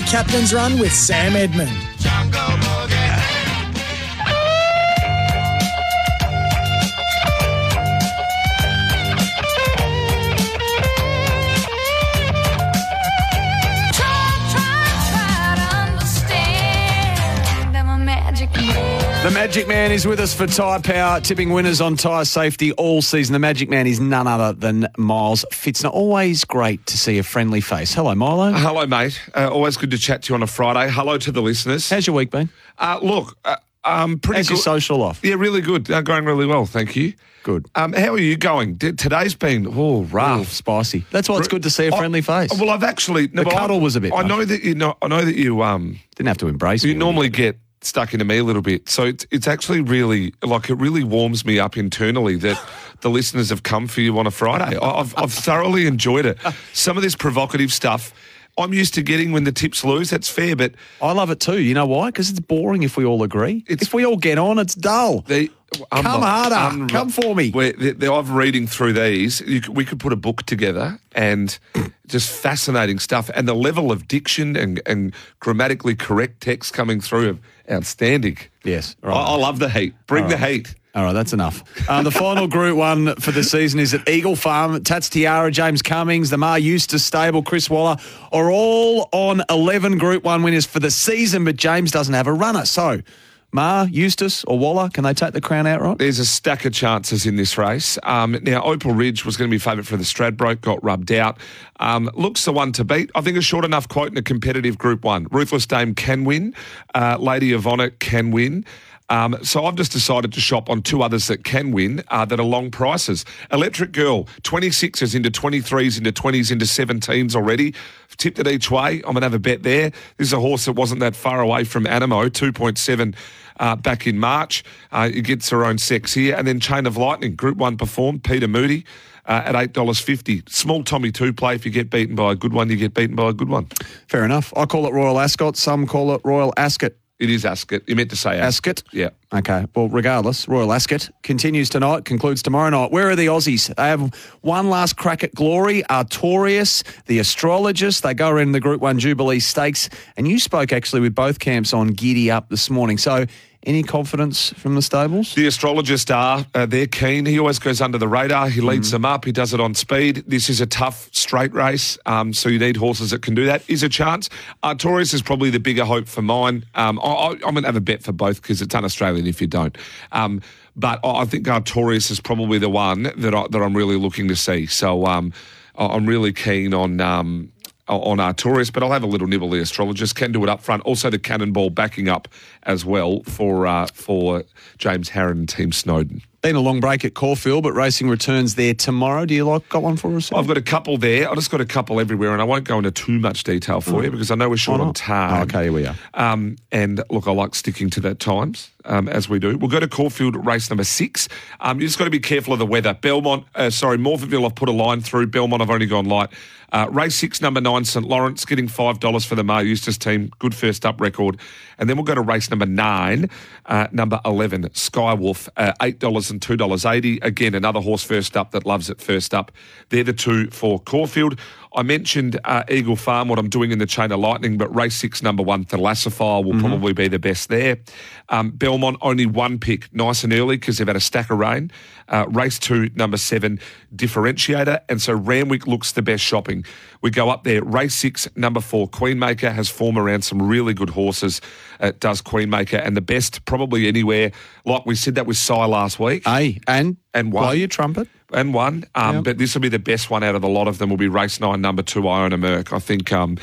The Captain's Run with Sam Edmund. The Magic Man is with us for Tyre Power, tipping winners on tyre safety all season. The Magic Man is none other than Miles Pfitzner. Always great to see a friendly face. Hello, Milo. Hello, mate. Uh, always good to chat to you on a Friday. Hello to the listeners. How's your week been? Uh, look, uh, um, pretty How's good. your social life? Yeah, really good. Uh, going really well, thank you. Good. Um, how are you going? D- today's been oh rough. Oh, spicy. That's why it's good to see a friendly face. Well, I've actually no, The but I- cuddle was a bit I much. know that you know. I know that you um Didn't have to embrace you me. normally get stuck into me a little bit. So it's it's actually really like it really warms me up internally that the listeners have come for you on a Friday. I've I've thoroughly enjoyed it. Some of this provocative stuff. I'm used to getting when the tips lose. That's fair, but I love it too. You know why? Because it's boring if we all agree. It's- if we all get on, it's dull. They, um, Come harder. Um, come for me. We're, they, they, I'm reading through these. You, we could put a book together and just fascinating stuff. And the level of diction and, and grammatically correct text coming through, is outstanding. Yes. I, I love the heat. Bring the heat. All right, that's enough. Uh, the final Group One for the season is at Eagle Farm. Tats Tiara, James Cummings, the Maher Eustace stable, Chris Waller are all on 11 Group One winners for the season, but James doesn't have a runner. So, Maher, Eustace, or Waller, can they take the crown outright? There's a stack of chances in this race. Um, now, Opal Ridge was going to be favourite for the Stradbroke, got rubbed out. Um, looks the one to beat. I think a short enough quote in a competitive Group 1. Ruthless Dame can win. Uh, Lady Honour can win. Um, so I've just decided to shop on two others that can win uh, that are long prices. Electric Girl, 26s into 23s into 20s into 17s already. Tipped it each way. I'm going to have a bet there. This is a horse that wasn't that far away from Animo, 2.7 uh, back in March. Uh, it gets her own sex here. And then Chain of Lightning, Group 1 performed, Peter Moody. Uh, at eight dollars fifty, small Tommy two play. If you get beaten by a good one, you get beaten by a good one. Fair enough. I call it Royal Ascot. Some call it Royal Ascot. It is Ascot. You meant to say Ascot? Yeah. Okay. Well, regardless, Royal Ascot continues tonight, concludes tomorrow night. Where are the Aussies? They have one last crack at glory. Artorius, the astrologist, they go around the Group 1 Jubilee Stakes. And you spoke actually with both camps on Giddy Up this morning. So, any confidence from the stables? The astrologists are, uh, they're keen. He always goes under the radar. He leads Mm. them up. He does it on speed. This is a tough straight race, um, so you need horses that can do that. Is a chance. Artorius is probably the bigger hope for mine. Um, I, I, I'm going to have a bet for both because it's un-Australian if you don't. Um, but I I think Artorius is probably the one that, I, that I'm really looking to see. So um, I'm really keen on... On Artorius, but I'll have a little nibble. The astrologist can do it up front. Also, the cannonball backing up as well for uh, for James Harron and Team Snowden. Been a long break at Caulfield, but racing returns there tomorrow. Do you like got one for us? I've got a couple there. I've just got a couple everywhere, and I won't go into too much detail for you because I know we're short on time. Oh, okay, here we are. Um, and look, I like sticking to that times um, as we do. We'll go to Caulfield race number six. Um, you just got to be careful of the weather. Belmont, uh, sorry, Morphettville, I've put a line through. Belmont, I've only gone light. Uh, race six, number nine, St Lawrence, getting $5 for the Maher Eustace team. Good first up record. And then we'll go to race number nine, uh, number 11, Skywolf, uh, $8 and $2.80. Again, another horse first up that loves it first up. They're the two for Caulfield. I mentioned uh, Eagle Farm, what I'm doing in the Chain of Lightning, but race six, number one, Thalassifier will probably be the best there. Um, Belmont, only one pick, nice and early because they've had a stack of rain. Uh, race two, number seven, Differentiator. And so Randwick looks the best shopping. We go up there. Race six, number four, Queenmaker has form around some really good horses. It does Queenmaker. And the best probably anywhere, like we said that with Cy last week. Hey, and, And blow one. your trumpet. and one. Um, Yep. But this will be the best one out of the lot of them. Will be race nine, number two, Iona Merck. I think. Um,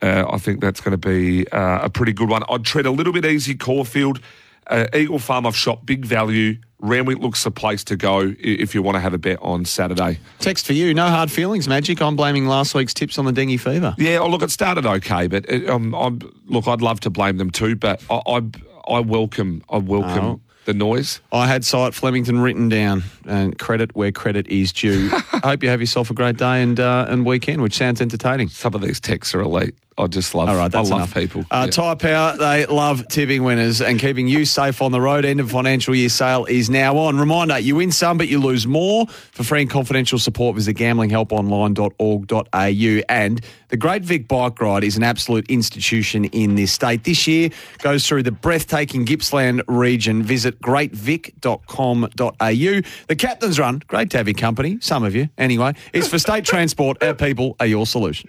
uh, I think that's going to be uh, a pretty good one. I'd tread a little bit easy. Caulfield, uh, Eagle Farm. I've shot big value. Randwick looks the place to go if you want to have a bet on Saturday. Text for you. No hard feelings, Magic. I'm blaming last week's tips on the dengue fever. Yeah, oh, look, it started okay, but it, um, I'm, look, I'd love to blame them too, but I, I, I welcome, I welcome Oh. The noise. I had Sight Flemington written down, and credit where credit is due. I hope you have yourself a great day and uh, and weekend, which sounds entertaining. Some of these texts are elite. I just love. All right, that's I love enough. people. Uh, Yeah. Tyre Power, they love tipping winners and keeping you safe on the road. End of financial year sale is now on. Reminder, you win some, but you lose more. For free and confidential support, visit gamblinghelponline.org.au. And the Great Vic Bike Ride is an absolute institution in this state. This year goes through the breathtaking Gippsland region. Visit greatvic.com.au. The Captain's Run, great to have your company, some of you anyway, It's for state transport. Our people are your solution.